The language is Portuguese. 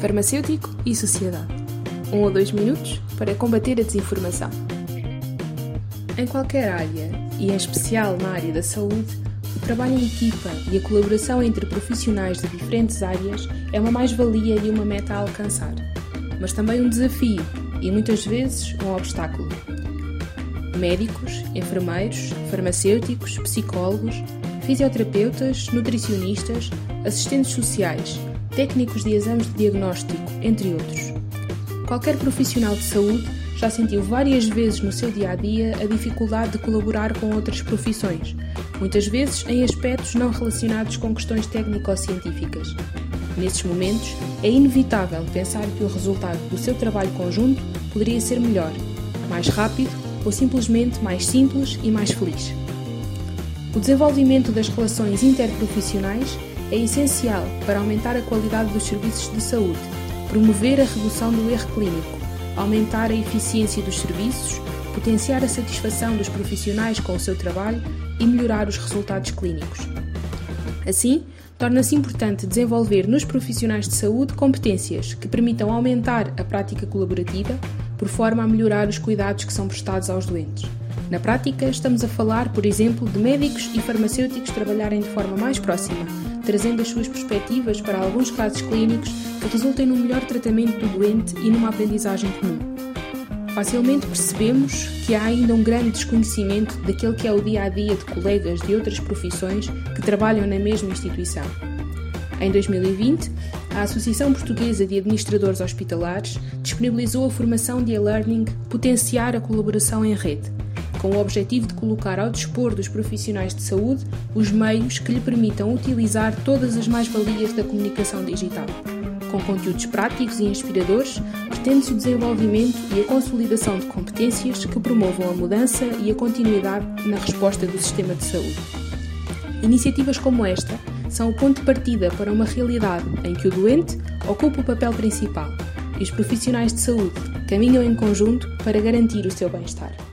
farmacêutico e sociedade. Um ou dois minutos para combater a desinformação. Em qualquer área, e em especial na área da saúde, o trabalho em equipa e a colaboração entre profissionais de diferentes áreas é uma mais-valia e uma meta a alcançar, mas também um desafio e muitas vezes um obstáculo. Médicos, enfermeiros, farmacêuticos, psicólogos, fisioterapeutas, nutricionistas, assistentes sociais, técnicos de exames de diagnóstico, entre outros. Qualquer profissional de saúde já sentiu várias vezes no seu dia a dia a dificuldade de colaborar com outras profissões, muitas vezes em aspectos não relacionados com questões técnico-científicas. Nesses momentos, é inevitável pensar que o resultado do seu trabalho conjunto poderia ser melhor, mais rápido ou simplesmente mais simples e mais feliz. O desenvolvimento das relações interprofissionais é essencial para aumentar a qualidade dos serviços de saúde, promover a redução do erro clínico, aumentar a eficiência dos serviços, potenciar a satisfação dos profissionais com o seu trabalho e melhorar os resultados clínicos. Assim, torna-se importante desenvolver nos profissionais de saúde competências que permitam aumentar a prática colaborativa, por forma a melhorar os cuidados que são prestados aos doentes. Na prática, estamos a falar, por exemplo, de médicos e farmacêuticos trabalharem de forma mais próxima, trazendo as suas perspectivas para alguns casos clínicos que resultem num melhor tratamento do doente e numa aprendizagem comum. Facilmente percebemos que há ainda um grande desconhecimento daquele que é o dia a dia de colegas de outras profissões que trabalham na mesma instituição. Em 2020, a Associação Portuguesa de Administradores Hospitalares disponibilizou a formação de e-learning Potenciar a Colaboração em Rede, com o objetivo de colocar ao dispor dos profissionais de saúde os meios que lhe permitam utilizar todas as mais-valias da comunicação digital. Com conteúdos práticos e inspiradores, pretende-se o desenvolvimento e a consolidação de competências que promovam a mudança e a continuidade na resposta do sistema de saúde. Iniciativas como esta são o ponto de partida para uma realidade em que o doente ocupa o papel principal e os profissionais de saúde caminham em conjunto para garantir o seu bem-estar.